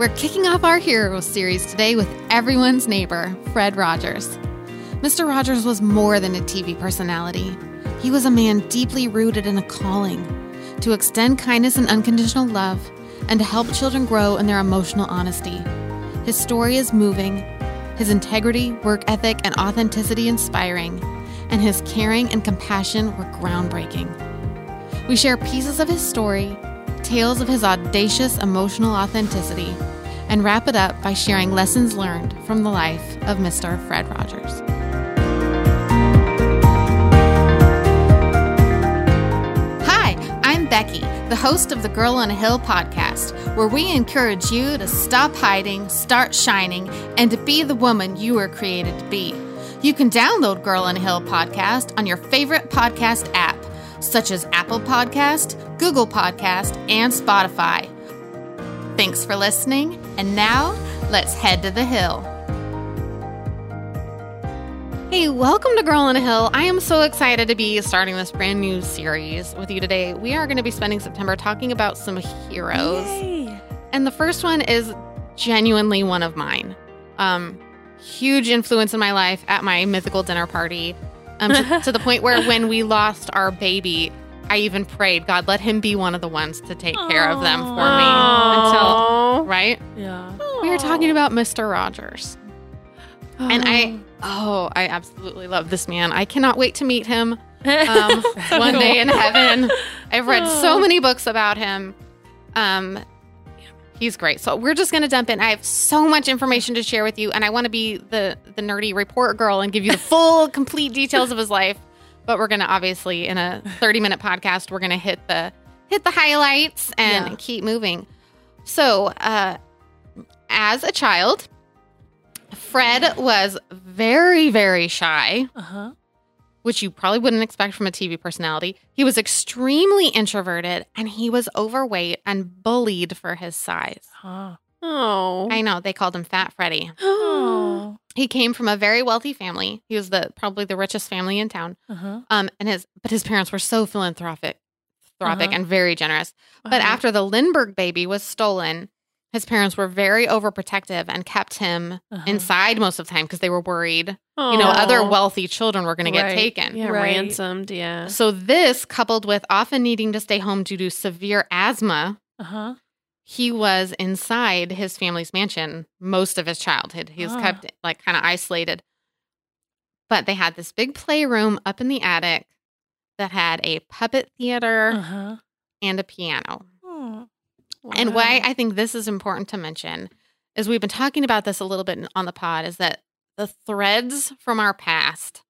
We're kicking off our Heroes series today with everyone's neighbor, Fred Rogers. Mr. Rogers was more than a TV personality. He was a man deeply rooted in a calling to extend kindness and unconditional love and to help children grow in their emotional honesty. His story is moving, his integrity, work ethic, and authenticity inspiring, and his caring and compassion were groundbreaking. We share pieces of his story, tales of his audacious emotional authenticity, and wrap it up by sharing lessons learned from the life of Mr. Fred Rogers. Hi, I'm Becky, the host of the Girl on a Hill podcast, where we encourage you to stop hiding, start shining, and to be the woman you were created to be. You can download Girl on a Hill podcast on your favorite podcast app, such as Apple Podcast, Google Podcast, and Spotify. Thanks for listening, and now let's head to the hill. Hey, welcome to Girl on a Hill. I am so excited to be starting this brand new series with you today. We are going to be spending September talking about some heroes. Yay. And the first one is genuinely one of mine. Um, huge influence in my life at my mythical dinner party. Um, to, to the point where when we lost our baby, I even prayed, God, let him be one of the ones to take care of them for me until, right? Yeah. We were talking about Mr. Rogers. And I, oh, I absolutely love this man. I cannot wait to meet him um, one day in heaven. I've read so many books about him. Um, he's great. So we're just going to jump in. I have so much information to share with you, and I want to be the the nerdy report girl and give you the full, complete details of his life. But we're going to obviously in a thirty minute podcast, we're going to hit the hit the highlights and Yeah. keep moving. So, uh, as a child, Fred was very, very shy Uh huh. which you probably wouldn't expect from a TV personality. He was extremely introverted and he was overweight and bullied for his size. Huh. Oh. I know they called him Fat Freddy. Oh. He came from a very wealthy family. He was the probably the richest family in town. Uh huh. Um, and his but his parents were so philanthropic, philanthropic Uh-huh. and very generous. But Uh-huh. after the Lindbergh baby was stolen, his parents were very overprotective and kept him Uh-huh. inside most of the time because they were worried, you know, other wealthy children were going to get taken. Yeah, Right. ransomed. Yeah. So this, coupled with often needing to stay home due to severe asthma, Uh huh. He was inside his family's mansion most of his childhood. He was Ah. kept like kind of isolated. But they had this big playroom up in the attic that had a puppet theater Uh huh. and a piano. Oh. And why I think this is important to mention is we've been talking about this a little bit on the pod is that the threads from our past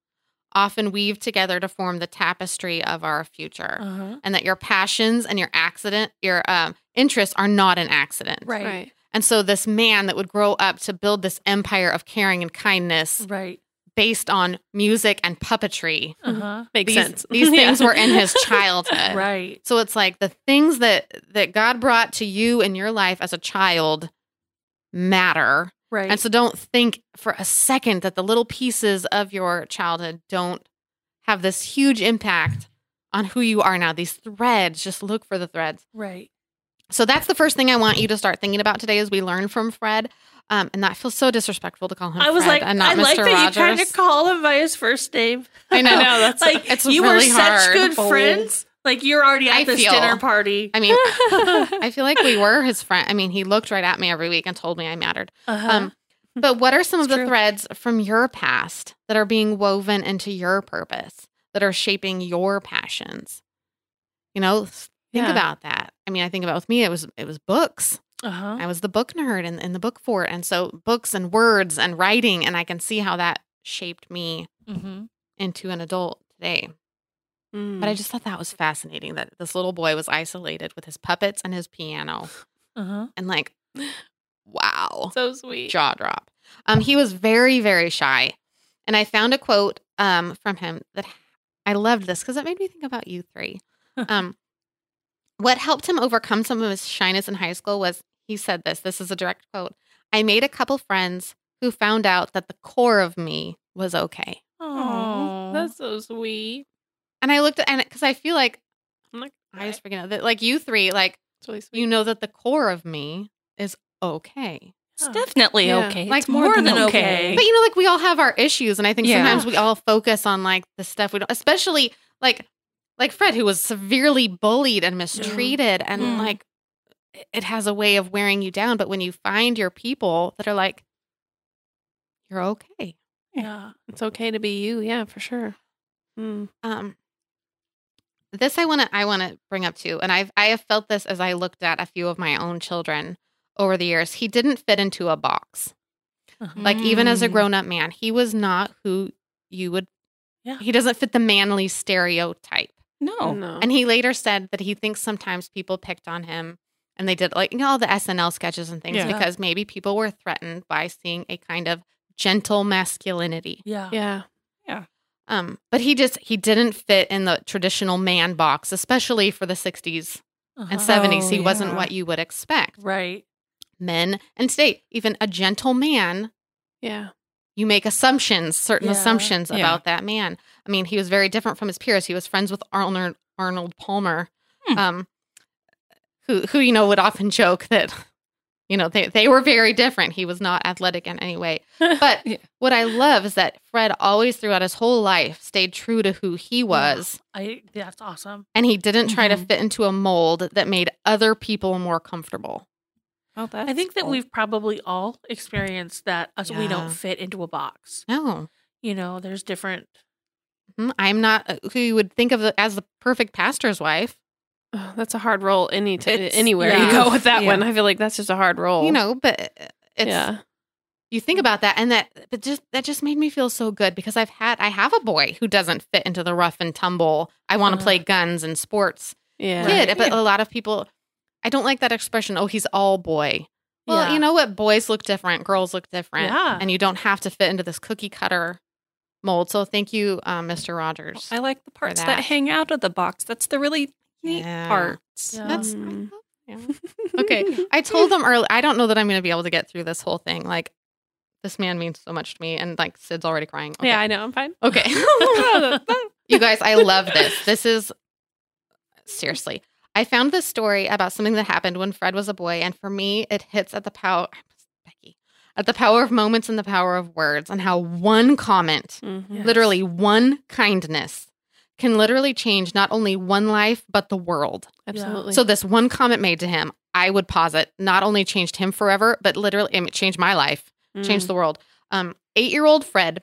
often weave together to form the tapestry of our future Uh huh. and that your passions and your accident, your um, interests are not an accident. Right. Right. And so this man that would grow up to build this empire of caring and kindness Right. based on music and puppetry. Uh huh. Makes These, sense. these Yeah. things were in his childhood. Right. So it's like the things that that God brought to you in your life as a child matter. Right. And so don't think for a second that the little pieces of your childhood don't have this huge impact on who you are now. These threads, just look for the threads. right. So that's the first thing I want you to start thinking about today as we learn from Fred. Um, and that feels so disrespectful to call him I was Fred like, and not I Mr. like that Rogers. you tried to call him by his first name. I know. that's like it's you really were such hard. good Bold. friends. Like you're already at I this feel- dinner party. I mean, I feel like we were his friend. I mean, he looked right at me every week and told me I mattered. Uh-huh. Um, but what are some of It's the threads from your past that are being woven into your purpose, that are shaping your passions? You know, think Yeah. about that. I mean, I think about with me, it was it was books. uh-huh. I was the book nerd and, and the book for it. And so books and words and writing, and I can see how that shaped me Mm-hmm. into an adult today. Mm. But I just thought that was fascinating that this little boy was isolated with his puppets and his piano. Uh-huh. And like, wow. so sweet. Jaw drop. Um, he was very, very shy. And I found a quote um from him that I loved this because it made me think about you three. Um, what helped him overcome some of his shyness in high school was he said this. This is a direct quote. I made a couple friends who found out that the core of me was okay. Oh, that's so sweet. And I looked at and because I feel like I'm like, I just freaking know that like you three, like really you know that the core of me is okay. It's definitely Yeah. okay. Like it's more, more than, than okay. okay. But you know, like we all have our issues, and I think Yeah. sometimes we all focus on like the stuff we don't, especially like like Fred, who was severely bullied and mistreated, and Mm. like it- it has a way of wearing you down. But when you find your people that are like, you're okay. Yeah. It's okay to be you. Yeah, for sure. Mm. Um, this I want to I want to bring up too, and I've I have felt this as I looked at a few of my own children over the years. He didn't fit into a box. Uh-huh. Like even as a Mm. grown up man, he was not who you would. Yeah. He doesn't fit the manly stereotype. No. No. And he later said that he thinks sometimes people picked on him and they did like you know all the SNL sketches and things Yeah. because maybe people were threatened by seeing a kind of gentle masculinity. Yeah. yeah. Um, but he just he didn't fit in the traditional man box, especially for the 60s and Uh-huh. 70s. Oh, he wasn't what you would expect. Right. Men and today, even a gentle man Yeah. you make assumptions, certain Yeah. assumptions Yeah. about that man. I mean, he was very different from his peers. He was friends with Arnold Arnold Palmer, Hmm. um, who who you know would often joke that you know they they were very different. He was not athletic in any way. But Yeah. what I love is that Fred always throughout his whole life stayed true to who he was, I that's awesome. and he didn't try to Mhm. fit into a mold that made other people more comfortable. Oh, that's I think that cool. we've probably all experienced that us we don't fit into a box. No. You know, there's different Mhm. I'm not uh, who you would think of as the perfect pastor's wife. Oh, that's a hard role any t- It's- anywhere yeah. you go with that Yeah. one. I feel like that's just a hard role. You know, but uh, it's yeah. you think about that and that but just that just made me feel so good because I've had I have a boy who doesn't fit into the rough and tumble. I want to Uh-huh. play guns and sports Yeah. kid. Right. But Yeah. a lot of people I don't like that expression, oh he's all boy. Well, Yeah. you know what? Boys look different, girls look different. Yeah. And you don't have to fit into this cookie cutter mold. So thank you, um, Mr. Rogers. I like the parts that. that. hang out of the box. That's the really neat Yeah. parts. Yeah. That's Mm. yeah. okay. I told them early. I don't know that I'm going to be able to get through this whole thing. Like, this man means so much to me, and like Sid's already crying. Okay. Yeah, I know. I'm fine. Okay. you guys, I love this. This is seriously. I found this story about something that happened when Fred was a boy, and for me, it hits at the power. Becky, at the power of moments and the power of words, and how one comment, Mhm. Yes. literally one kindness, can literally change not only one life but the world. Absolutely. So this one comment made to him, I would posit, not only changed him forever, but literally it changed my life, changed Mm. the world. Um, eight year old Fred,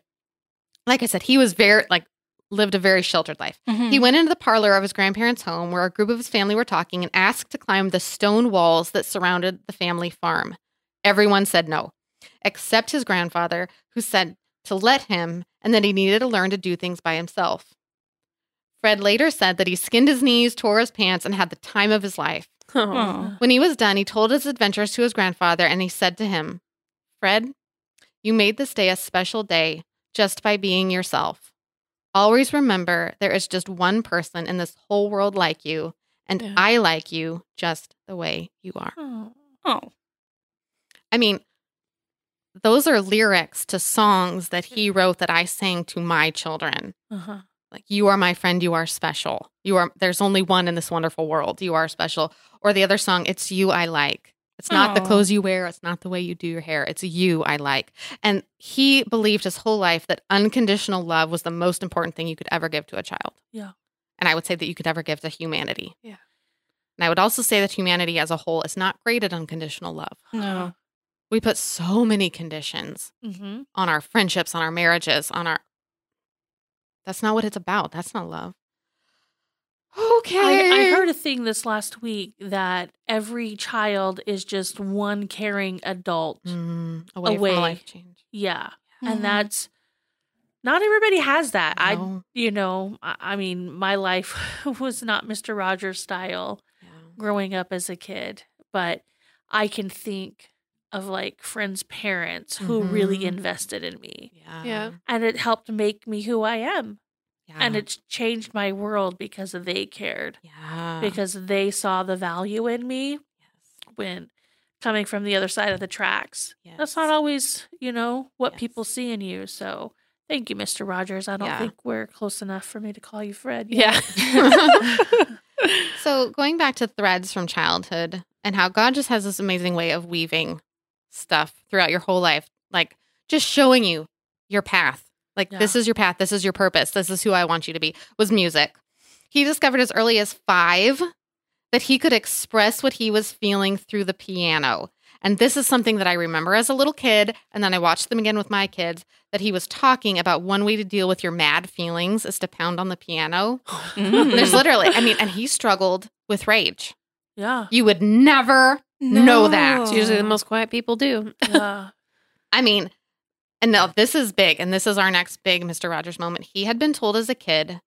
like I said, he was very like lived a very sheltered life. Mhm. He went into the parlor of his grandparents' home where a group of his family were talking and asked to climb the stone walls that surrounded the family farm. Everyone said no, except his grandfather, who said to let him and that he needed to learn to do things by himself. Fred later said that he skinned his knees, tore his pants, and had the time of his life. Oh. When he was done, he told his adventures to his grandfather and he said to him, Fred, you made this day a special day just by being yourself. Always remember there is just one person in this whole world like you, and Yeah. I like you just the way you are. Oh. Oh. I mean, those are lyrics to songs that he wrote that I sang to my children. Uh-huh. Like you are my friend you are special. You are there's only one in this wonderful world. You are special. Or the other song it's you i like. It's not the clothes you wear. It's not the way you do your hair. It's you i like. And he believed his whole life that unconditional love was the most important thing you could ever give to a child. Yeah. and i would say that you could ever give to humanity. Yeah. and i would also say that humanity as a whole is not great at unconditional love. No. we put so many conditions Mm-hmm. on our friendships on our marriages on our that's not what it's about that's not love okay I, I heard a thing this last week that every child is just one caring adult. Mm, away, Away. from a life change. Yeah. Mhm. And that's not everybody has that. I, you know, I, I mean, my life was not Mr. Rogers style Yeah. growing up as a kid, but I can think of like friends' parents who really Mhm. invested in me. Yeah. Yeah. And it helped make me who I am. Yeah. And it's changed my world because they cared, yeah. because they saw the value in me yes. when coming from the other side of the tracks. That's not always, you know, what Yes. people see in you. So thank you, Mr. Rogers. I don't Yeah. think we're close enough for me to call you Fred. yet. Yeah. So going back to threads from childhood and how God just has this amazing way of weaving stuff throughout your whole life, like just showing you your path. Like Yeah. this is your path, this is your purpose, this is who I want you to be. Was music. He discovered as early as 5 that he could express what he was feeling through the piano. And this is something that I remember as a little kid and then I watched them again with my kids that he was talking about one way to deal with your mad feelings is to pound on the piano. Mm. There's literally, I mean, and he struggled with rage. Yeah. You would never know that. It's usually the most quiet people do. Yeah. I mean, and now this is big, and this is our next big Mr. Rogers moment. He had been told as a kid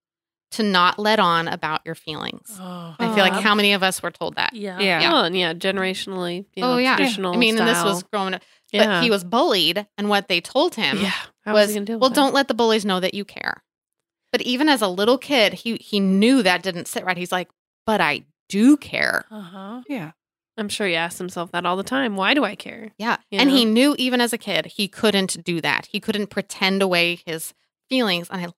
to not let on about your feelings. Oh. I feel like how many of us were told that? Yeah. Yeah. Yeah. Oh, and yeah, generationally. You know, oh yeah, traditional I mean, and this was growing up, yeah. he was bullied, and what they told him yeah. How was, he gonna deal with well, that? don't let the bullies know that you care. But even as a little kid, he he knew that didn't sit right. He's like, but I do care. Uh huh. Yeah. I'm sure he asks himself that all the time. Why do I care? Yeah. You and he knew even as a kid, he couldn't do that. He couldn't pretend away his feelings. And I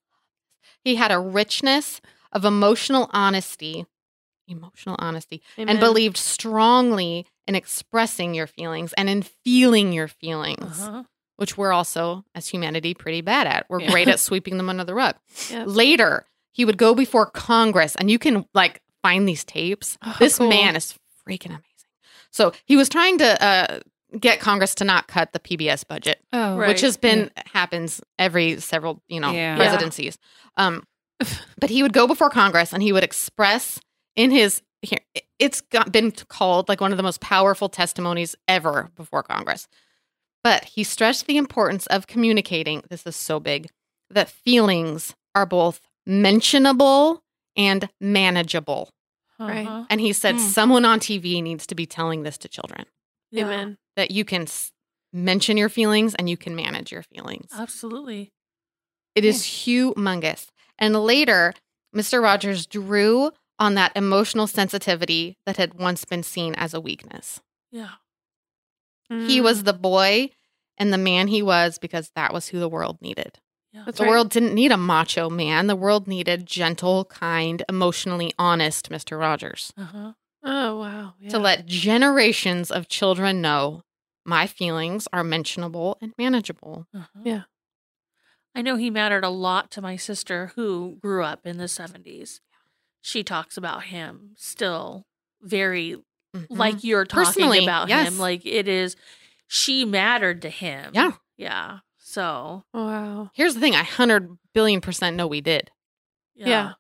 he had a richness of emotional honesty, emotional honesty, and believed strongly in expressing your feelings and in feeling your feelings, Uh-huh. which we're also, as humanity, pretty bad at. We're Yeah. great at sweeping them under the rug. Yep. Later, he would go before Congress, and you can like find these tapes. Oh, this cool. man is freaking amazing. So he was trying to uh, get Congress to not cut the PBS budget, Oh, Right. which has been happens every several you know Yeah. presidencies. Um, but he would go before Congress and he would express in his here. It's got, been called like one of the most powerful testimonies ever before Congress. But he stressed the importance of communicating. This is so big that feelings are both mentionable and manageable. Right. Uh-huh. And he said Hmm. someone on TV needs to be telling this to children Yeah. Amen. that you can s- mention your feelings and you can manage your feelings. Absolutely. It is humongous. And later, Mr. Rogers drew on that emotional sensitivity that had once been seen as a weakness. Yeah. He Mm. was the boy and the man he was because that was who the world needed. Yeah. That's the right. world didn't need a macho man. The world needed gentle, kind, emotionally honest Mr. Rogers Uh-huh. Oh wow. Yeah. to let generations of children know my feelings are mentionable and manageable. Uh-huh. Yeah. I know he mattered a lot to my sister who grew up in the 70s. She talks about him still very Mhm. like you're talking Personally, about yes. him. Like it is, she mattered to him. Yeah. Yeah. So, wow. Here's the thing I 100 billion percent know we did. yeah.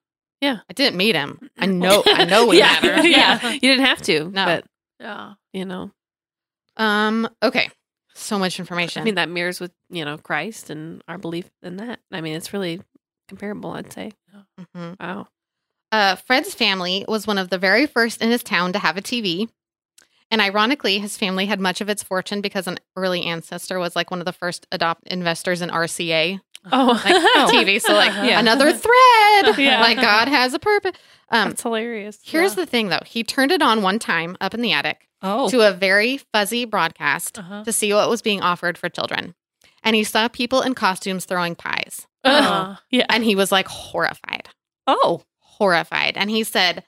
Yeah. I didn't meet him. I know, I know we Yeah. matter. yeah. You didn't have to. No. But Yeah. you know, Um, okay. So much information. I mean, that mirrors with you know Christ and our belief in that. I mean, it's really comparable. I'd say. Mhm. Wow. Uh, Fred's family was one of the very first in his town to have a TV. And ironically, his family had much of its fortune because an early ancestor was like one of the first adopt investors in RCA Oh, like TV. So like Yeah. another thread. Yeah. Like God has a purpose. Um, that's hilarious. here's Yeah. the thing though. He turned it on one time up in the attic Oh. to a very fuzzy broadcast Uh-huh. to see what was being offered for children. And he saw people in costumes throwing pies. Uh-huh. yeah. And he was like horrified. oh. horrified. And he said,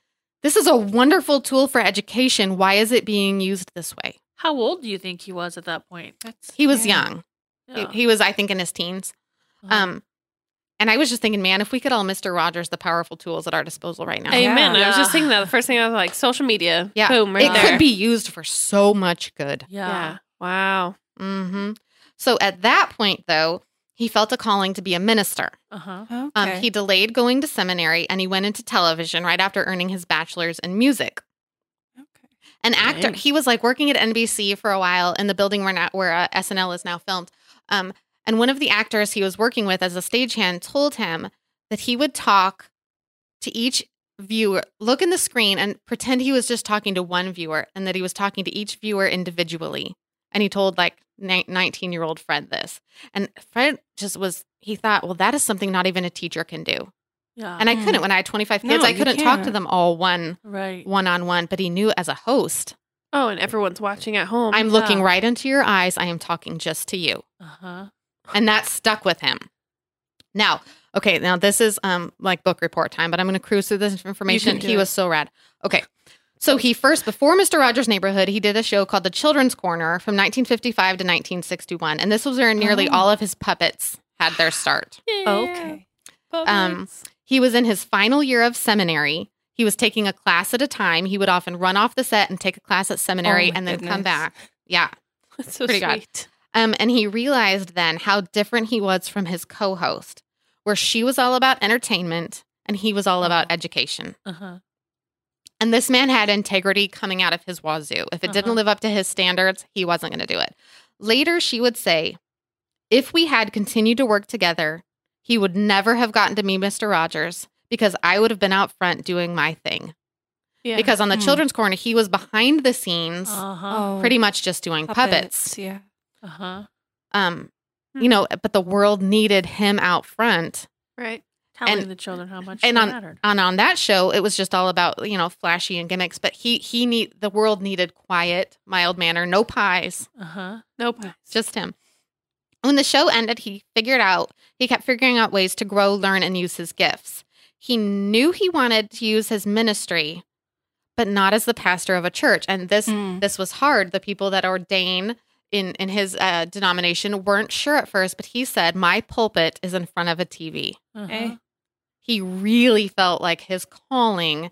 This is a wonderful tool for education. Why is it being used this way? How old do you think he was at that point? That's He was yeah. young. He- Yeah. He, was, I think, in his teens. Uh-huh. Um, and I was just thinking, man, if we could all Mr. Rogers the powerful tools at our disposal right now. Amen. I was just thinking that the first thing I was like, social media. Yeah. Boom. Right it there. could be used for so much good. yeah. Yeah. Wow. hmm So at that point, though, he felt a calling to be a minister. Uh-huh. Um, Okay. he delayed going to seminary and he went into television right after earning his bachelor's in music. okay. an actor. Nice. He was like working at NBC for a while in the building where not where uh, SNL is now filmed. Um, and one of the actors he was working with as a stagehand told him that he would talk to each viewer, look in the screen, and pretend he was just talking to one viewer, and that he was talking to each viewer individually. And he told like nineteen year old Fred this, and Fred just was. He thought, well, that is something not even a teacher can do. Yeah. And I Mm. couldn't when I had twenty five kids. No, I couldn't talk to them all one right. one on one, but he knew as a host, Oh, and everyone's watching at home. I'm looking right into your eyes. I am talking just to you. Uh-huh. And that stuck with him. Now, okay, now this is um like book report time, but I'm going to cruise through this information. do He it. was so rad. Okay. So he first, before Mr. Rogers' Neighborhood, he did a show called The Children's Corner from 1955 to 1961. And this was where nearly Oh. all of his puppets had their start. Okay. Um, He was in his final year of seminary. He was taking a class at a time. He would often run off the set and take a class at seminary Oh and then come back. Yeah. That's so Pretty good. Um, and he realized then how different he was from his co host, where she was all about entertainment and he was all about Uh-huh. education. Uh-huh. And this man had integrity coming out of his wazoo. If it didn't Uh-huh. live up to his standards, he wasn't going to do it. Later, she would say, if we had continued to work together, he would never have gotten to me, Mr. Rogers, because I would have been out front doing my thing. Yeah. Because on the Hmm. children's corner, he was behind the scenes, Uh-huh. Oh, pretty much just doing puppets. Yeah. Uh-huh. Um, you know, but the world needed him out front. right. Telling And- the children how much and on- mattered. And on that show, it was just all about you know flashy and gimmicks. But he he need the world needed quiet, mild manner, no pies, Uh-huh. Nope. just him. When the show ended, he figured out he kept figuring out ways to grow, learn, and use his gifts. He knew he wanted to use his ministry, but not as the pastor of a church. And this Mm. this was hard. The people that ordain in in his uh, denomination weren't sure at first, but he said, "My pulpit is in front of a TV." Uh-huh. Okay. He really felt like his calling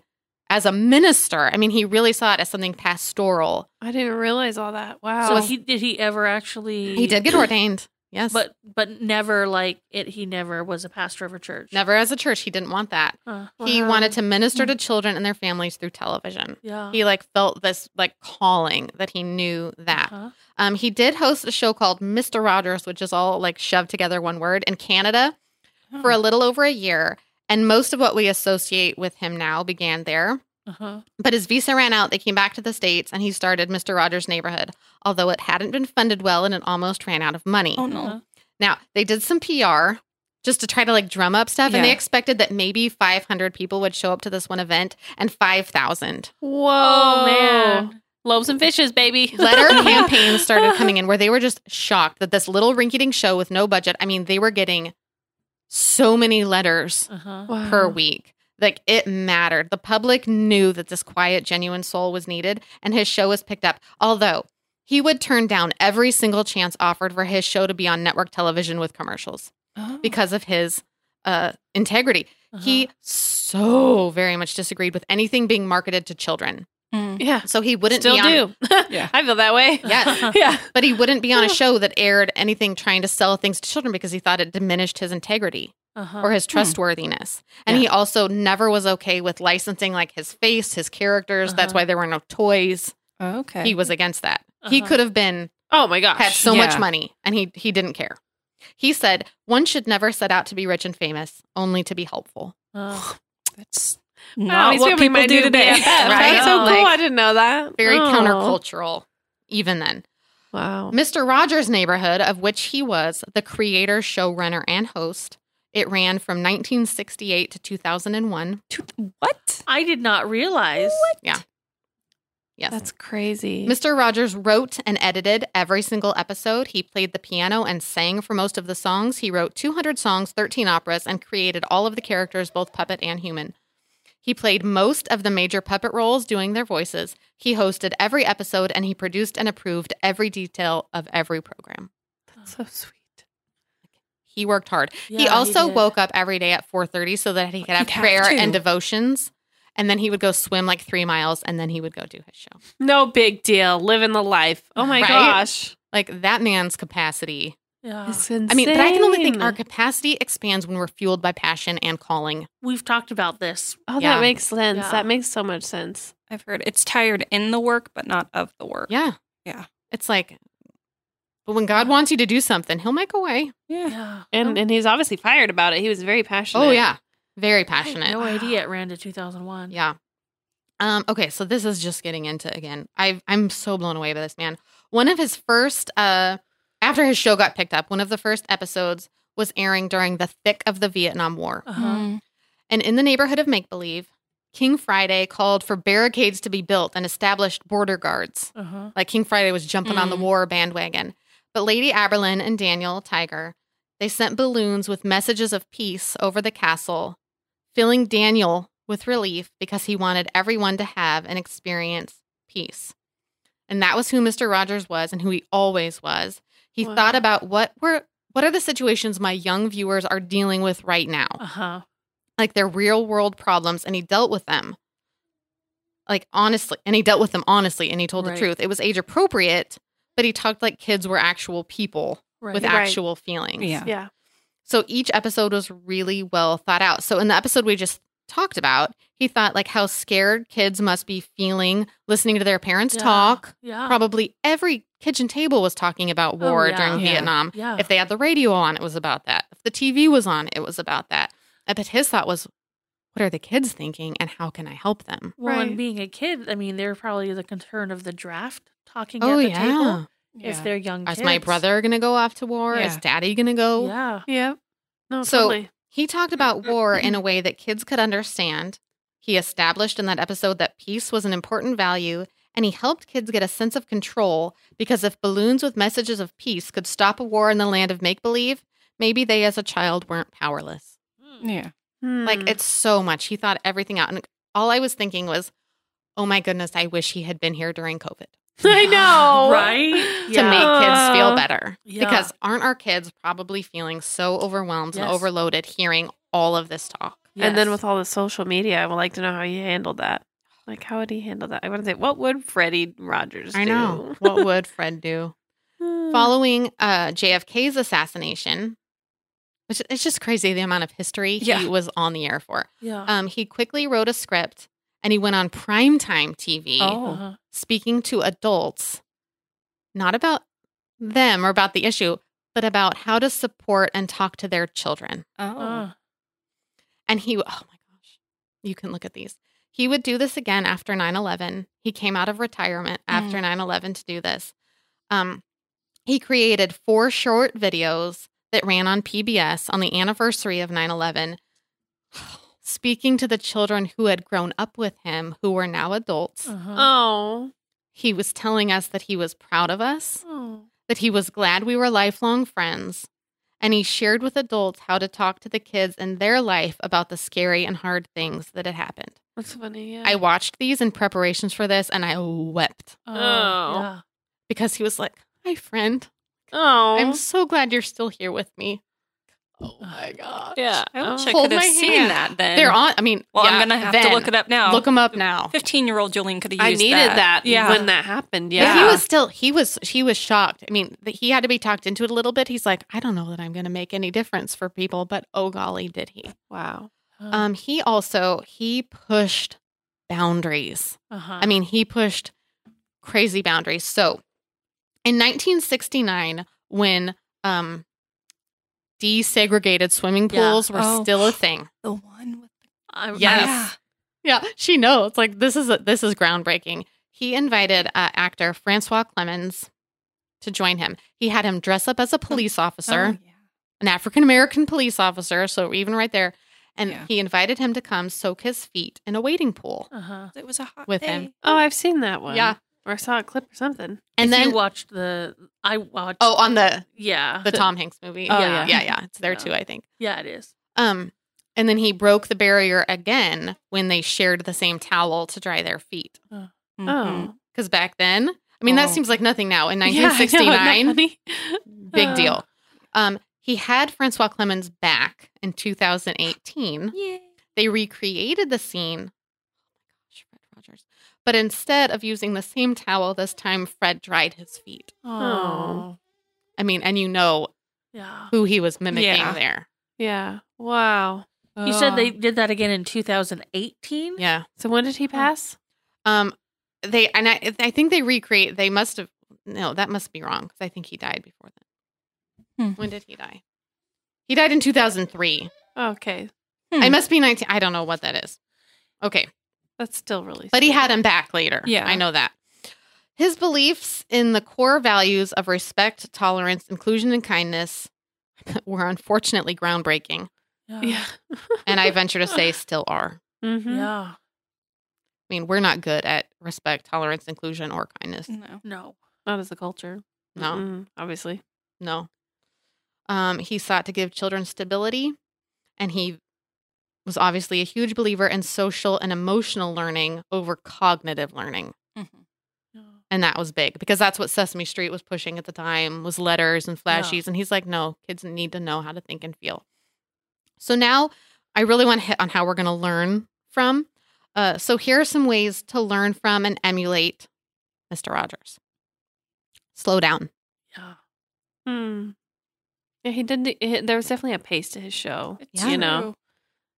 as a minister. I mean, he really saw it as something pastoral. I didn't realize all that. Wow. So he did he ever actually He did get ordained. Yes. but but never like it he never was a pastor of a church. never as a church. He didn't want that. Uh, He wanted to minister to children and their families through television. yeah. He like felt this like calling that he knew that. Uh-huh. Um, he did host a show called Mr. Rogers, which is all like shoved together one word in Canada for a little over a year. And most of what we associate with him now began there. Uh-huh. But his visa ran out. They came back to the States and he started Mr. Rogers' Neighborhood, although it hadn't been funded well and it almost ran out of money. Oh no. Uh-huh. Now, they did some PR just to try to like drum up stuff, and they expected that maybe 500 people would show up to this one event and 5,000. Whoa, Oh man. Loaves and fishes, baby. Letter campaigns started coming in where they were just shocked that this little rinky dink show with no budget, I mean, they were getting so many letters Uh-huh. Wow. per week. Like it mattered. The public knew that this quiet, genuine soul was needed, and his show was picked up. Although he would turn down every single chance offered for his show to be on network television with commercials Oh. because of his uh, integrity. Uh-huh. He so very much disagreed with anything being marketed to children. Mm. Yeah. So he wouldn't Still be on, do. Yeah. I feel that way. Yes. yeah. but he wouldn't be on a show that aired anything trying to sell things to children because he thought it diminished his integrity. Uh-huh. or his trustworthiness. And Yeah. he also never was okay with licensing like his face, his characters. That's Uh-huh. why there were no toys. Okay. He was against that. He Uh-huh. could have been Oh my gosh. had so much money and he he didn't care. He said, "One should never set out to be rich and famous, only to be helpful." Uh, That's Wow, not these what people people do today. at that. Right? That's so Like, cool. I didn't know that. Very Oh. countercultural even then. Wow. Mr. Rogers' Neighborhood, of which he was the creator, showrunner, and host. It ran from 1968 to 2001. What? I did not realize. What? Yeah. Yes. That's crazy. Mr. Rogers wrote and edited every single episode. He played the piano and sang for most of the songs. He wrote 200 songs, 13 operas, and created all of the characters, both puppet and human. He played most of the major puppet roles, doing their voices. He hosted every episode and he produced and approved every detail of every program. That's so sweet. He worked hard. Yeah, he also did. woke up every day at 4:30 so that he could have He'd prayer to. and devotions. And then he would go swim like 3 miles and then he would go do his show. No big deal. Living the life. Oh my Right? gosh. Like that man's capacity Yeah. It's insane. I mean, but I can only think our capacity expands when we're fueled by passion and calling. We've talked about this. Oh, Yeah. that makes sense. Yeah. That makes so much sense. I've heard it's tired in the work, but not of the work. Yeah. Yeah. It's like, but when God wants you to do something, He'll make a way. Yeah. Yeah. And and he's obviously fired about it. He was very passionate. Oh, yeah. Very I passionate. had no idea it ran to 2001. Yeah. Um, okay, so this is just getting into again. I I'm so blown away by this man. One of his first uh after his show got picked up, one of the first episodes was airing during the thick of the Vietnam War. Uh-huh. Mm. And in the neighborhood of Make Believe, King Friday called for barricades to be built and established border guards. Uh-huh. Like King Friday was jumping on the Mm. war bandwagon. But Lady Aberlin and Daniel Tiger, they sent balloons with messages of peace over the castle, filling Daniel with relief because he wanted everyone to have and experience peace. And that was who Mr. Rogers was and who he always was. He Wow. thought about what were what are the situations my young viewers are dealing with right now? Uh huh. Like their real world problems and he dealt with them. Like honestly, and he dealt with them honestly and he told Right. the truth. It was age appropriate, but he talked like kids were actual people Right. with Right. actual feelings. Yeah. Yeah. So each episode was really well thought out. So in the episode we just talked about, he thought like how scared kids must be feeling listening to their parents Yeah. talk. Yeah. Probably every kitchen table was talking about Oh, war yeah. during Yeah. Vietnam. Yeah. If they had the radio on, it was about that. If the TV was on, it was about that. Uh, But his thought was, what are the kids thinking and how can I help them? well, Right. and being a kid, I mean, they're probably the concern of the draft talking Oh, at the yeah. table. Yeah. If they're young Is kids. my brother going to go off to war? Is daddy going to go? Yeah. Yep. No, So- totally. He talked about war in a way that kids could understand. He established in that episode that peace was an important value, and he helped kids get a sense of control because if balloons with messages of peace could stop a war in the land of make believe, maybe they as a child weren't powerless. Yeah. Like Hmm. it's so much. He thought everything out. And all I was thinking was, oh my goodness, I wish he had been here during COVID I know. Right? to make kids feel better. Yeah. Because aren't our kids probably feeling so overwhelmed and overloaded hearing all of this talk? And then with all the social media, I would like to know how you handled that. Like, how would he handle that? I want to say, what would Freddie Rogers I know. what would Fred do? Following uh, JFK's assassination, which it's just crazy the amount of history Yeah. he was on the air for. Yeah. Um, he quickly wrote a script and he went on primetime TV Oh. Uh-huh. speaking to adults, not about them or about the issue, but about how to support and talk to their children. Oh. And he, oh my gosh, you can look at these. He would do this again after 9 11. He came out of retirement after 9 11 to do this. Um, he created four short videos that ran on PBS on the anniversary of 9 11, speaking to the children who had grown up with him, who were now adults. uh-huh. Oh. He was telling us that he was proud of us, Oh. that he was glad we were lifelong friends, and he shared with adults how to talk to the kids in their life about the scary and hard things that had happened. That's funny. Yeah. I watched these in preparations for this and I wept Oh. Oh. Yeah. because he was like, Hi, friend. oh. I'm so glad you're still here with me. Oh my God. yeah. I wish Oh. I could have seen hand. that then. They're on, I mean, Well, yeah, I'm going to have then. to look it up now. Look them up now. 15 year old Jolene could have used it. I needed that, Yeah. when that happened. But Yeah. he was still he was he was shocked. I mean, he had to be talked into it a little bit. He's like, I don't know that I'm going to make any difference for people, but oh golly, did he? wow. Um, he also he pushed boundaries. uh-huh. I mean, he pushed crazy boundaries. So, in 1969, when um, desegregated swimming Yeah. pools were Oh. still a thing, the one with I, Yes. yeah, she knows. Like this is a, this is groundbreaking. He invited uh, actor Francois Clemmons to join him. He had him dress up as a police officer, Oh, yeah. an African American police officer. So even right there, and Yeah. he invited him to come soak his feet in a wading pool. Uh-huh. It was a hot With day. him. Oh, I've seen that one. Yeah. Or I saw a clip or something. And if then you watched the, I watched. oh, on the yeah, the Tom Hanks movie. Oh, yeah, yeah. yeah, yeah. It's there Yeah. too, I think. yeah, it is. Um, and then he broke the barrier again when they shared the same towel to dry their feet. Mhm. Oh. Because back then, I mean, that Oh. seems like nothing now. In Yeah, I know, 1969, funny? big Oh. deal. Um, he had Francois Clemmons back in 2018. Yeah. They recreated the scene. Oh my gosh, Fred Rogers. But instead of using the same towel, this time Fred dried his feet. Oh, I mean, and you know yeah. who he was mimicking Yeah. there. Yeah. Wow. You said they Oh. did that again in 2018. Yeah. So when did he pass? Um, they and I, I think they recreate. They must have. No, that must be wrong because I think he died before then. Hmm. When did he die? He died in 2003. Okay. Hmm. I must be 19. I don't know what that is. Okay, That's still really but he had him back later. Yeah. I know that. His beliefs in the core values of respect, tolerance, inclusion, and kindness were unfortunately groundbreaking, Yeah. and I venture to say still are. mm-hmm. Yeah. I mean, we're not good at respect, tolerance, inclusion, or kindness. No. No. Not as a culture. No. Mm-mm, obviously. No. Um, he sought to give children stability, and he was obviously a huge believer in social and emotional learning over cognitive learning. Mhm. And that was big because that's what Sesame Street was pushing at the time was letters and flashies. And he's like, no, kids need to know how to think and feel. So now I really want to hit on how we're going to learn from. Uh, so here are some ways to learn from and emulate Mr. Rogers. Slow down. Yeah. Hmm. Yeah, he did. He, there was definitely a pace to his show. Yeah. You know,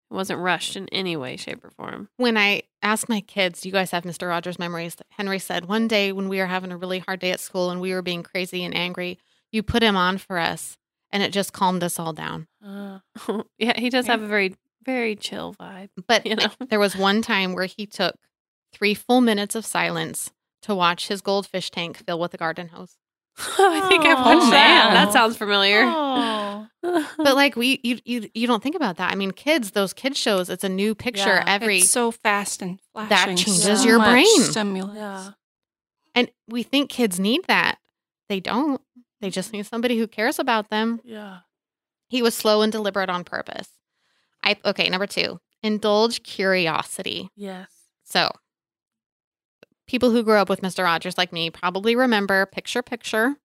it wasn't rushed in any way, shape, or form. When I asked my kids, do you guys have Mr. Rogers memories? Henry said, one day when we were having a really hard day at school and we were being crazy and angry, you put him on for us and it just calmed us all down. Uh, yeah, he does have a very, very chill vibe. But You know? there was one time where he took three full minutes of silence to watch his goldfish tank fill with a garden hose. I think I've Aw. watched that. man. That sounds familiar. oh. But like we, you, you, you don't think about that. I mean, kids, those kid shows, it's a new picture Yeah. every, It's so fast and flashing. That changes so your much brain. Stimulus. Yeah. and we think kids need that. They don't. They just need somebody who cares about them. Yeah. He was slow and deliberate on purpose. I okay, number 2. Indulge curiosity. Yes. So, people who grew up with Mr. Rogers like me probably remember Picture Picture.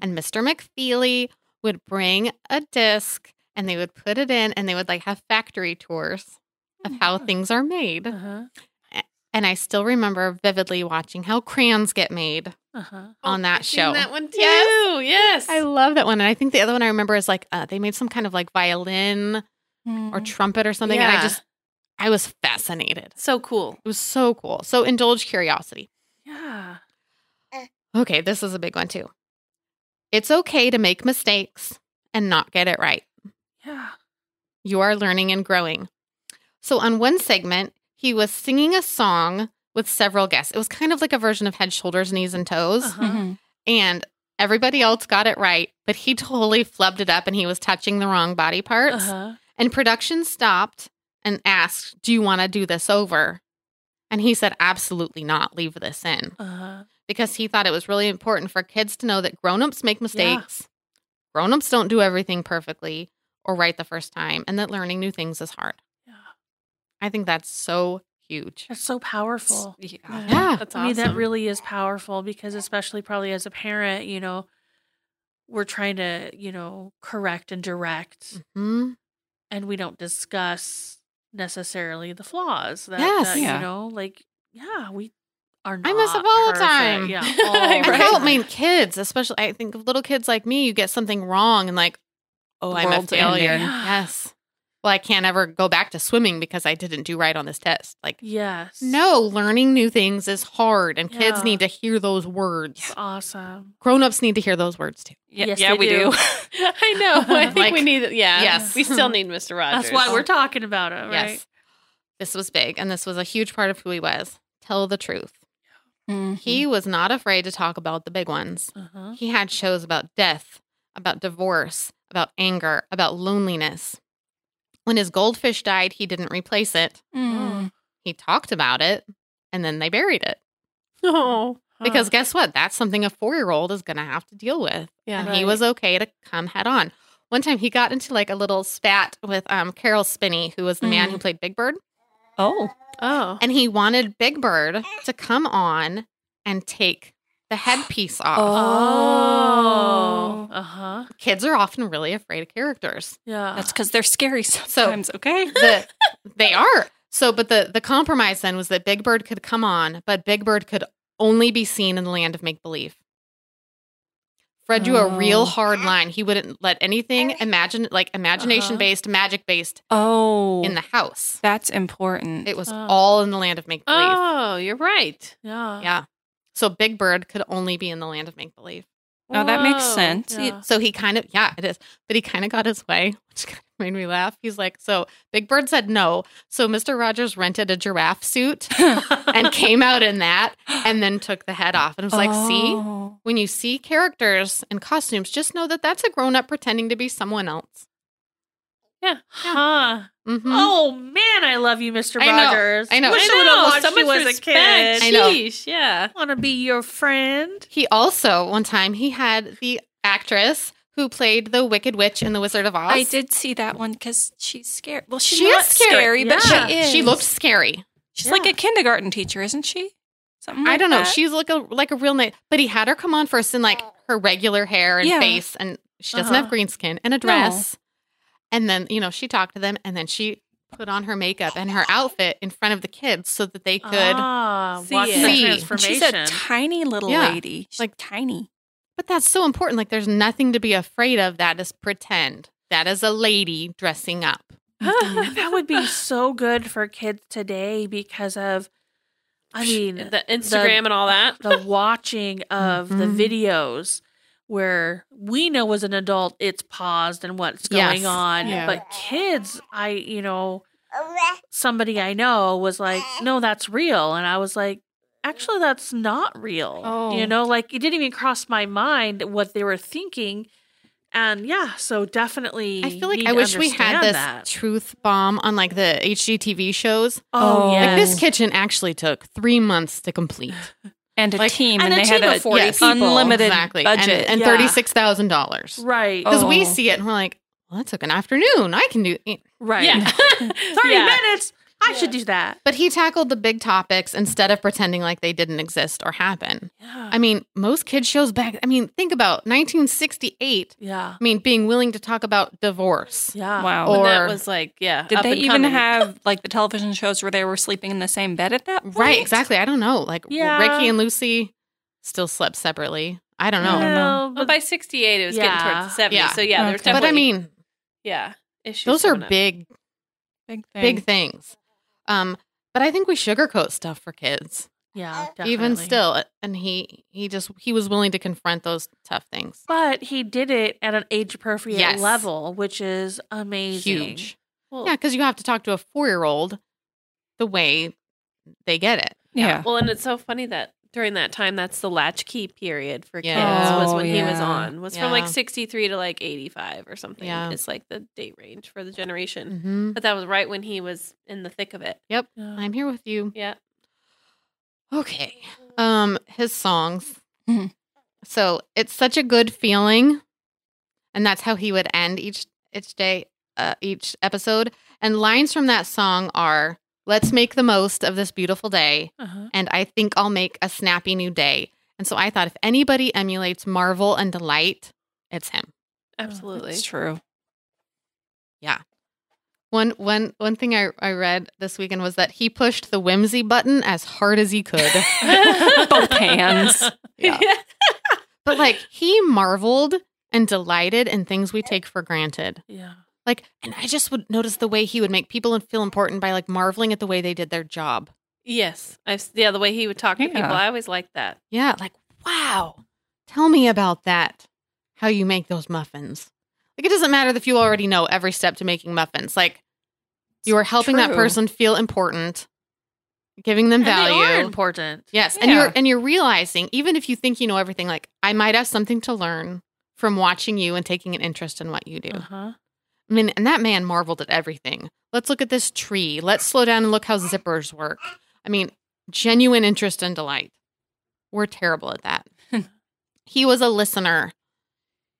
And Mr. McFeely would bring a disc and they would put it in and they would like have factory tours of how things are made. Uh huh. And I still remember vividly watching how crayons get made Uh huh. on that I've seen show. That one too. Yes. Yes. I love that one. And I think the other one I remember is like uh, they made some kind of like violin or Mhm. trumpet or something. And I Yeah. just, I was fascinated. so cool. It was so cool. So indulge curiosity. Yeah. Okay, this is a big one too. It's okay to make mistakes and not get it right. Yeah. You are learning and growing. So, on one segment, he was singing a song with several guests. It was kind of like a version of Head, Shoulders, Knees, and Toes. Uh-huh. Mhm. And everybody else got it right, but he totally flubbed it up and he was touching the wrong body parts. Uh-huh. And production stopped and asked, Do you want to do this over? And he said, Absolutely not. Leave this in. Uh-huh. because he thought it was really important for kids to know that grown-ups make mistakes. Grown-ups don't do everything perfectly or right the first time and that learning new things is hard. Yeah. I think that's so huge. That's so powerful. Yeah. Yeah. That's I mean, that really is powerful because, especially probably as a parent, you know, we're trying to, you know, correct and direct, Mhm. and we don't discuss necessarily the flaws. That, Yes. that, Yeah. you know, like, yeah, we are not I mess up all the time. Yeah. Right. all And I time. mean, kids, especially, I think of little kids like me, you get something wrong and like, oh, The I'm a failure. ending. Yes. Well, I can't ever go back to swimming because I didn't do right on this test. Like, Yes. no, learning new things is hard and kids need to hear those words. It's awesome. Grown-ups need to hear those words too. Yeah, Yes, yeah we do. do. I know. I think Like- we need. Yeah. Yes. We still need Mr. Rogers. That's why we're talking about it, right? Yes. This was big, and this was a huge part of who he was. Tell the truth. Mhm. He was not afraid to talk about the big ones. Uh-huh. He had shows about death, about divorce, about anger, about loneliness. When his goldfish died, he didn't replace it. Mm. He talked about it, and then they buried it. Oh. Because guess what? That's something a four year old is going to have to deal with. Yeah. and he was okay to come head on. One time he got into like a little spat with um, Caroll Spinney, who was the man Mm. who played Big Bird. Oh. Oh. And he wanted Big Bird to come on and take the headpiece off. Oh. Uh huh. Kids are often really afraid of characters. Yeah. That's because they're scary sometimes, okay? The, they are. So, but the, the compromise then was that Big Bird could come on, but Big Bird could only be seen in the land of make believe. Fred drew a real Oh. hard line. He wouldn't let anything imagine like imagination based, magic based Oh. in the house. That's important. It was Oh. all in the land of make believe. Oh, you're right. yeah. Yeah. So Big Bird could only be in the land of make believe. Oh, that makes sense. Yeah. So he kind of, yeah, it is. But he kind of got his way, which kind of made me laugh. He's like, so Big Bird said no. So Mr. Rogers rented a giraffe suit and came out in that and then took the head off. And it was like, see, Oh. when you see characters in costumes, just know that that's a grown up pretending to be someone else. Huh. Mhm. Oh man, I love you, Mr. I know. Rogers. I know. Wish I I would have know, watched so you much as a kid. I know. Sheesh, yeah. want to be your friend. He also, one time, he had the actress who played the Wicked Witch in The Wizard of Oz. I did see that one because she's scary. Well, she's She is not scary. scary, but Yeah. she is. She looked scary. She's like a kindergarten teacher, isn't she? Something. I don't know. that? She's like a like a real nice, but he had her come on first in like her regular hair and Yeah. face, and she doesn't Uh-huh. have green skin and a dress. And then you know she talked to them, and then she put on her makeup and her outfit in front of the kids so that they could. ah, see watch it. See. Transformation. She's a tiny little Yeah. lady. She's Like- like tiny. But that's so important. Like, there's nothing to be afraid of. That is pretend. That is a lady dressing up. that would be so good for kids today because of, I mean, the Instagram and all that. the watching of the Mhm. videos where we know as an adult it's paused and what's going Yes. on Yeah. but kids i you know somebody i know was like no that's real and i was like actually that's not real Oh. you know like it didn't even cross my mind what they were thinking and yeah so definitely I feel like need I wish we had this that. truth bomb on like the HGTV shows. oh, Oh. yeah Like this kitchen actually took three months to complete. And a Like- team, and and, a they had team a of 40 yes, people. unlimited exactly, budget. and, and Yeah. thirty six thousand dollars. right Because we Oh. see it and we're like, well, that took an afternoon. I can do. it. right Yeah. 30 Yeah. minutes i should do that But he tackled the big topics instead of pretending like they didn't exist or happen. yeah I mean, most kids shows back. I mean, think about 1968. yeah I mean, being willing to talk about divorce. yeah Wow. Or- When that was like, yeah. Did up they and even coming. have like the television shows where they were sleeping in the same bed at that point? Right, exactly. I don't know. Like Yeah. Ricky and Lucy still slept separately. I don't know. I don't know. Well, Well, by 68, it was getting towards the 70s. Yeah. So, yeah, there was Okay. but. I mean, yeah. Issues those are big, Big thing. big things. Um, but I think we sugarcoat stuff for kids, Yeah, definitely. even still. And he he just he was willing to confront those tough things. But he did it at an age appropriate Yes. level, which is amazing. Huge. Well, Yeah, because you have to talk to a four year old the way they get it. Yeah. Well, and it's so funny that during that time, that's the latchkey period for kids Yeah. was Oh, when he was on. Was Yeah. from like 63 to like 85 or something. Yeah. It's like the date range for the generation. hmm But that was right when he was in the thick of it. Yeah. I'm here with you. Yeah. Okay. Um, his songs. Mhm. So it's such a good feeling, and that's how he would end each each day, uh, each episode. And lines from that song are, "Let's make the most of this beautiful day," Uh-huh. and I think I'll make a snappy new day. And so I thought, if anybody emulates Marvel and Delight, it's him. Absolutely. It's true. Yeah. One one one thing I, I read this weekend was that he pushed the whimsy button as hard as he could. Both hands. Yeah. but like he marveled and delighted in things we take for granted. Yeah. Like, and I just would notice the way he would make people feel important by like marveling at the way they did their job. Yes. I've, yeah, the way he would talk to people, I always liked that. Yeah, like wow. Tell me about that. How you make those muffins? Like it doesn't matter if you already know every step to making muffins. Like you are helping that person feel important, giving them And they value. are important. Yes, and you're and you're realizing even if you think you know everything, like I might have something to learn from watching you and taking an interest in what you do. Uh-huh. I mean, and that man marveled at everything. Let's look at this tree. Let's slow down and look how zippers work. I mean, genuine interest and delight. We're terrible at that. he was a listener.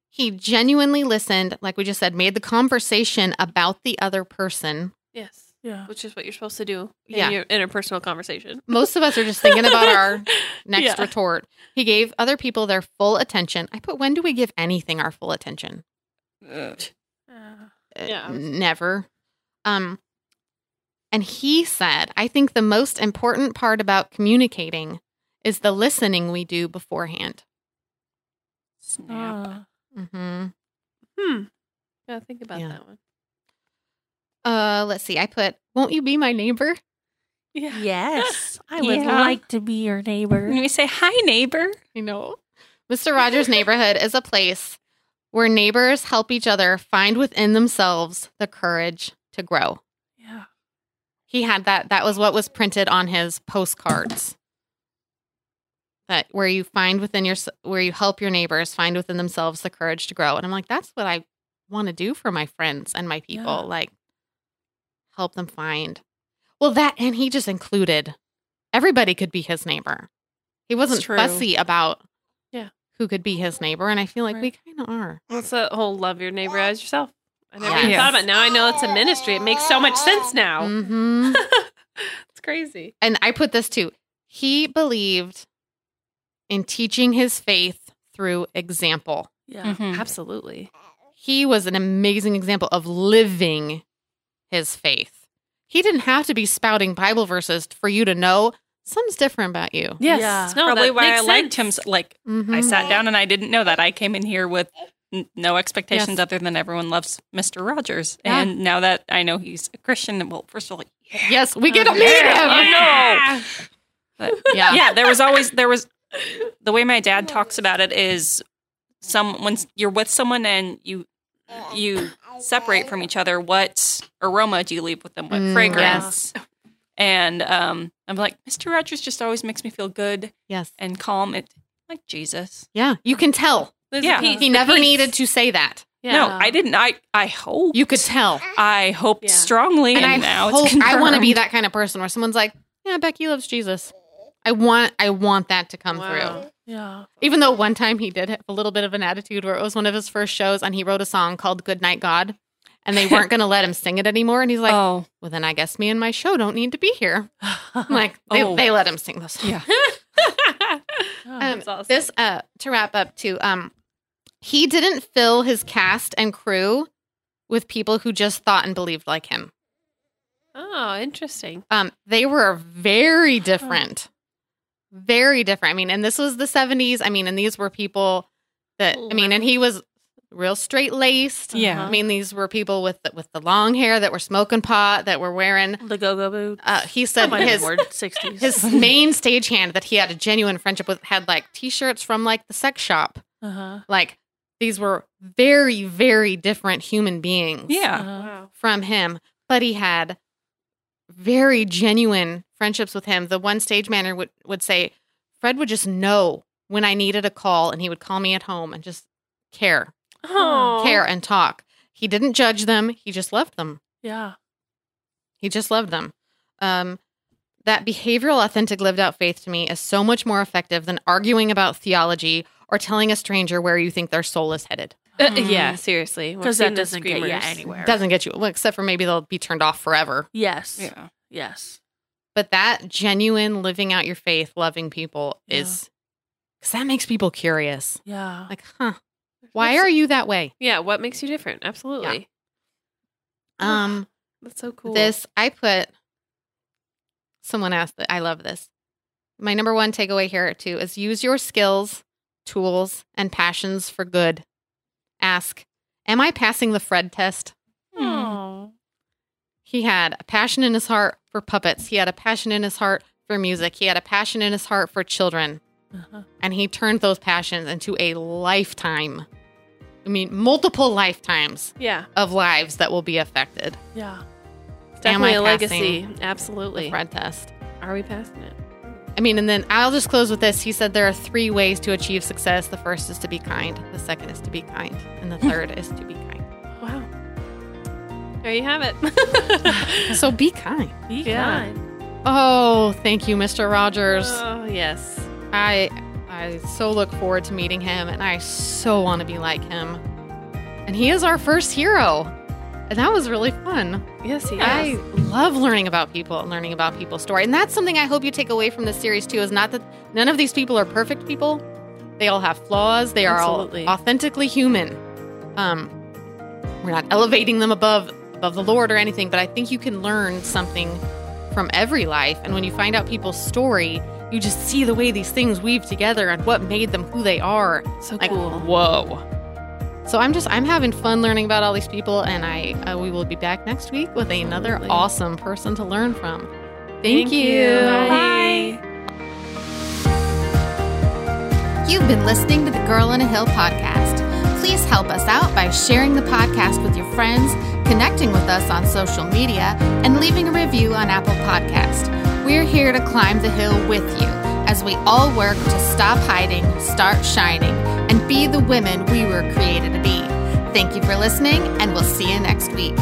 He genuinely listened, like we just said, made the conversation about the other person. Yes. Yeah. Which is what you're supposed to do in Yeah. your interpersonal conversation. Most of us are just thinking about our next Yeah. retort. He gave other people their full attention. I put, when do we give anything our full attention? Ugh. Uh, Yeah. Never. Um, and he said, I think the most important part about communicating is the listening we do beforehand. Snap. uh, hmm Hmm. Yeah, think about Yeah. that one. Uh, let's see. I put, won't you be my neighbor? Yeah. yes. I would Yeah. like to be your neighbor. And we say, hi, neighbor. I know. Mr. Rogers' neighborhood is a place where neighbors help each other find within themselves the courage to grow. Yeah. He had that. That was what was printed on his postcards. That where you find within your where you help your neighbors find within themselves the courage to grow. And I'm like, that's what I want to do for my friends and my people. Yeah. Like help them find. Well, that and he just included everybody could be his neighbor. He wasn't fussy about. Who could be his neighbor, and I feel like we kind of are. What's the whole love your neighbor as yourself? I never Yes. even thought about it. Now I know it's a ministry. It makes so much sense now. hmm it's crazy. and I put this too. He believed in teaching his faith through example. Yeah. Mhm. Absolutely. He was an amazing example of living his faith. He didn't have to be spouting Bible verses for you to know something's different about you. Yes. Yeah. No, Probably why I makes liked him. sense. so- Like I Mhm. sat down and I didn't know that. I came in here with n- no expectations Yes. other than everyone loves Mr. Rogers. Yeah. And now that I know he's a Christian, well, first of all, yeah. Yes, we get to Oh, meet him. yeah. But Yeah. yeah, there was always there was the way my dad talks about it is some when you're with someone and you you separate from each other, what aroma do you leave with them? What Mm, fragrance? And um, I'm like, Mr. Rogers just always makes me feel good Yes. and calm. It like Jesus. Yeah, you can tell. There's Yeah. He never peace. needed to say that. Yeah. No, I didn't. I I hope You could tell. I hoped Yeah. strongly, And and, I now hope it's I want to be that kind of person where someone's like, "Yeah, Becky loves Jesus." I want I want that to come Wow. through. Yeah. Even though one time he did have a little bit of an attitude where it was one of his first shows and he wrote a song called Good Night God and they weren't going to let him sing it anymore and he's like, oh, "Well, then I guess me and my show don't need to be here." I'm like, they, Oh. they let him sing those songs. yeah. Oh, Um, awesome. This uh to wrap up too. Um, he didn't fill his cast and crew with people who just thought and believed like him. oh, interesting. Um, they were very different, very different. I mean, and this was the '70s. I mean, and these were people that I mean, and he was real straight laced. Yeah. I mean, these were people with the, with the long hair that were smoking pot that were wearing. The go go boots. Uh, he said Might his have word 60s. his main stagehand that he had a genuine friendship with had like T-shirts from like the sex shop. uh-huh. Like these were very very different human beings. Yeah. Uh-huh. From him, but he had very genuine friendships with him. The one stage manager would, would say, Fred would just know when I needed a call and he would call me at home and just care, Oh. care and talk. He didn't judge them. He just loved them. Yeah. He just loved them. Um, that behavioral, authentic, lived out faith to me is so much more effective than arguing about theology or telling a stranger where you think their soul is headed. Uh, yeah, seriously. Because that doesn't get you screamers. anywhere. Doesn't get you, well, except for maybe they'll be turned off forever. Yes. Yeah. Yes. but that genuine living out your faith loving people Yeah. is because that makes people curious Yeah. like huh why are you that way Yeah, what makes you different? Absolutely. um That's so cool. this i put someone asked that i love this my number one takeaway here too is use your skills tools and passions for good ask am i passing the fred test Oh. he had a passion in his heart for puppets he had a passion in his heart for music he had a passion in his heart for children Uh-huh. and he turned those passions into a lifetime i mean multiple lifetimes yeah, of lives that will be affected Yeah. it's Am definitely a legacy. Absolutely. the fred test Are we passing it? i mean and then i'll just close with this he said there are three ways to achieve success the first is to be kind the second is to be kind and the third is to be kind Wow. There you have it. so be kind Be Yeah. kind. oh thank you mr rogers oh, yes. I I so look forward to meeting him and I so want to be like him. And he is our first hero. And that was really fun. Yes, he is. I love learning about people and learning about people's story. And that's something I hope you take away from this series too is not that none of these people are perfect people. They all have flaws. They are Absolutely. all authentically human. Um we're not elevating them above above the Lord or anything, but I think you can learn something from every life. And when you find out people's story, you just see the way these things weave together and what made them who they are. so Like, cool. whoa. So I'm just I'm having fun learning about all these people, and I uh, we will be back next week with another awesome person to learn from. Thank you. Bye. You've been listening to the Girl in a Hill podcast. Please help us out by sharing the podcast with your friends, connecting with us on social media, and leaving a review on Apple Podcast. We're here to climb the hill with you as we all work to stop hiding, start shining, and be the women we were created to be. Thank you for listening, and we'll see you next week.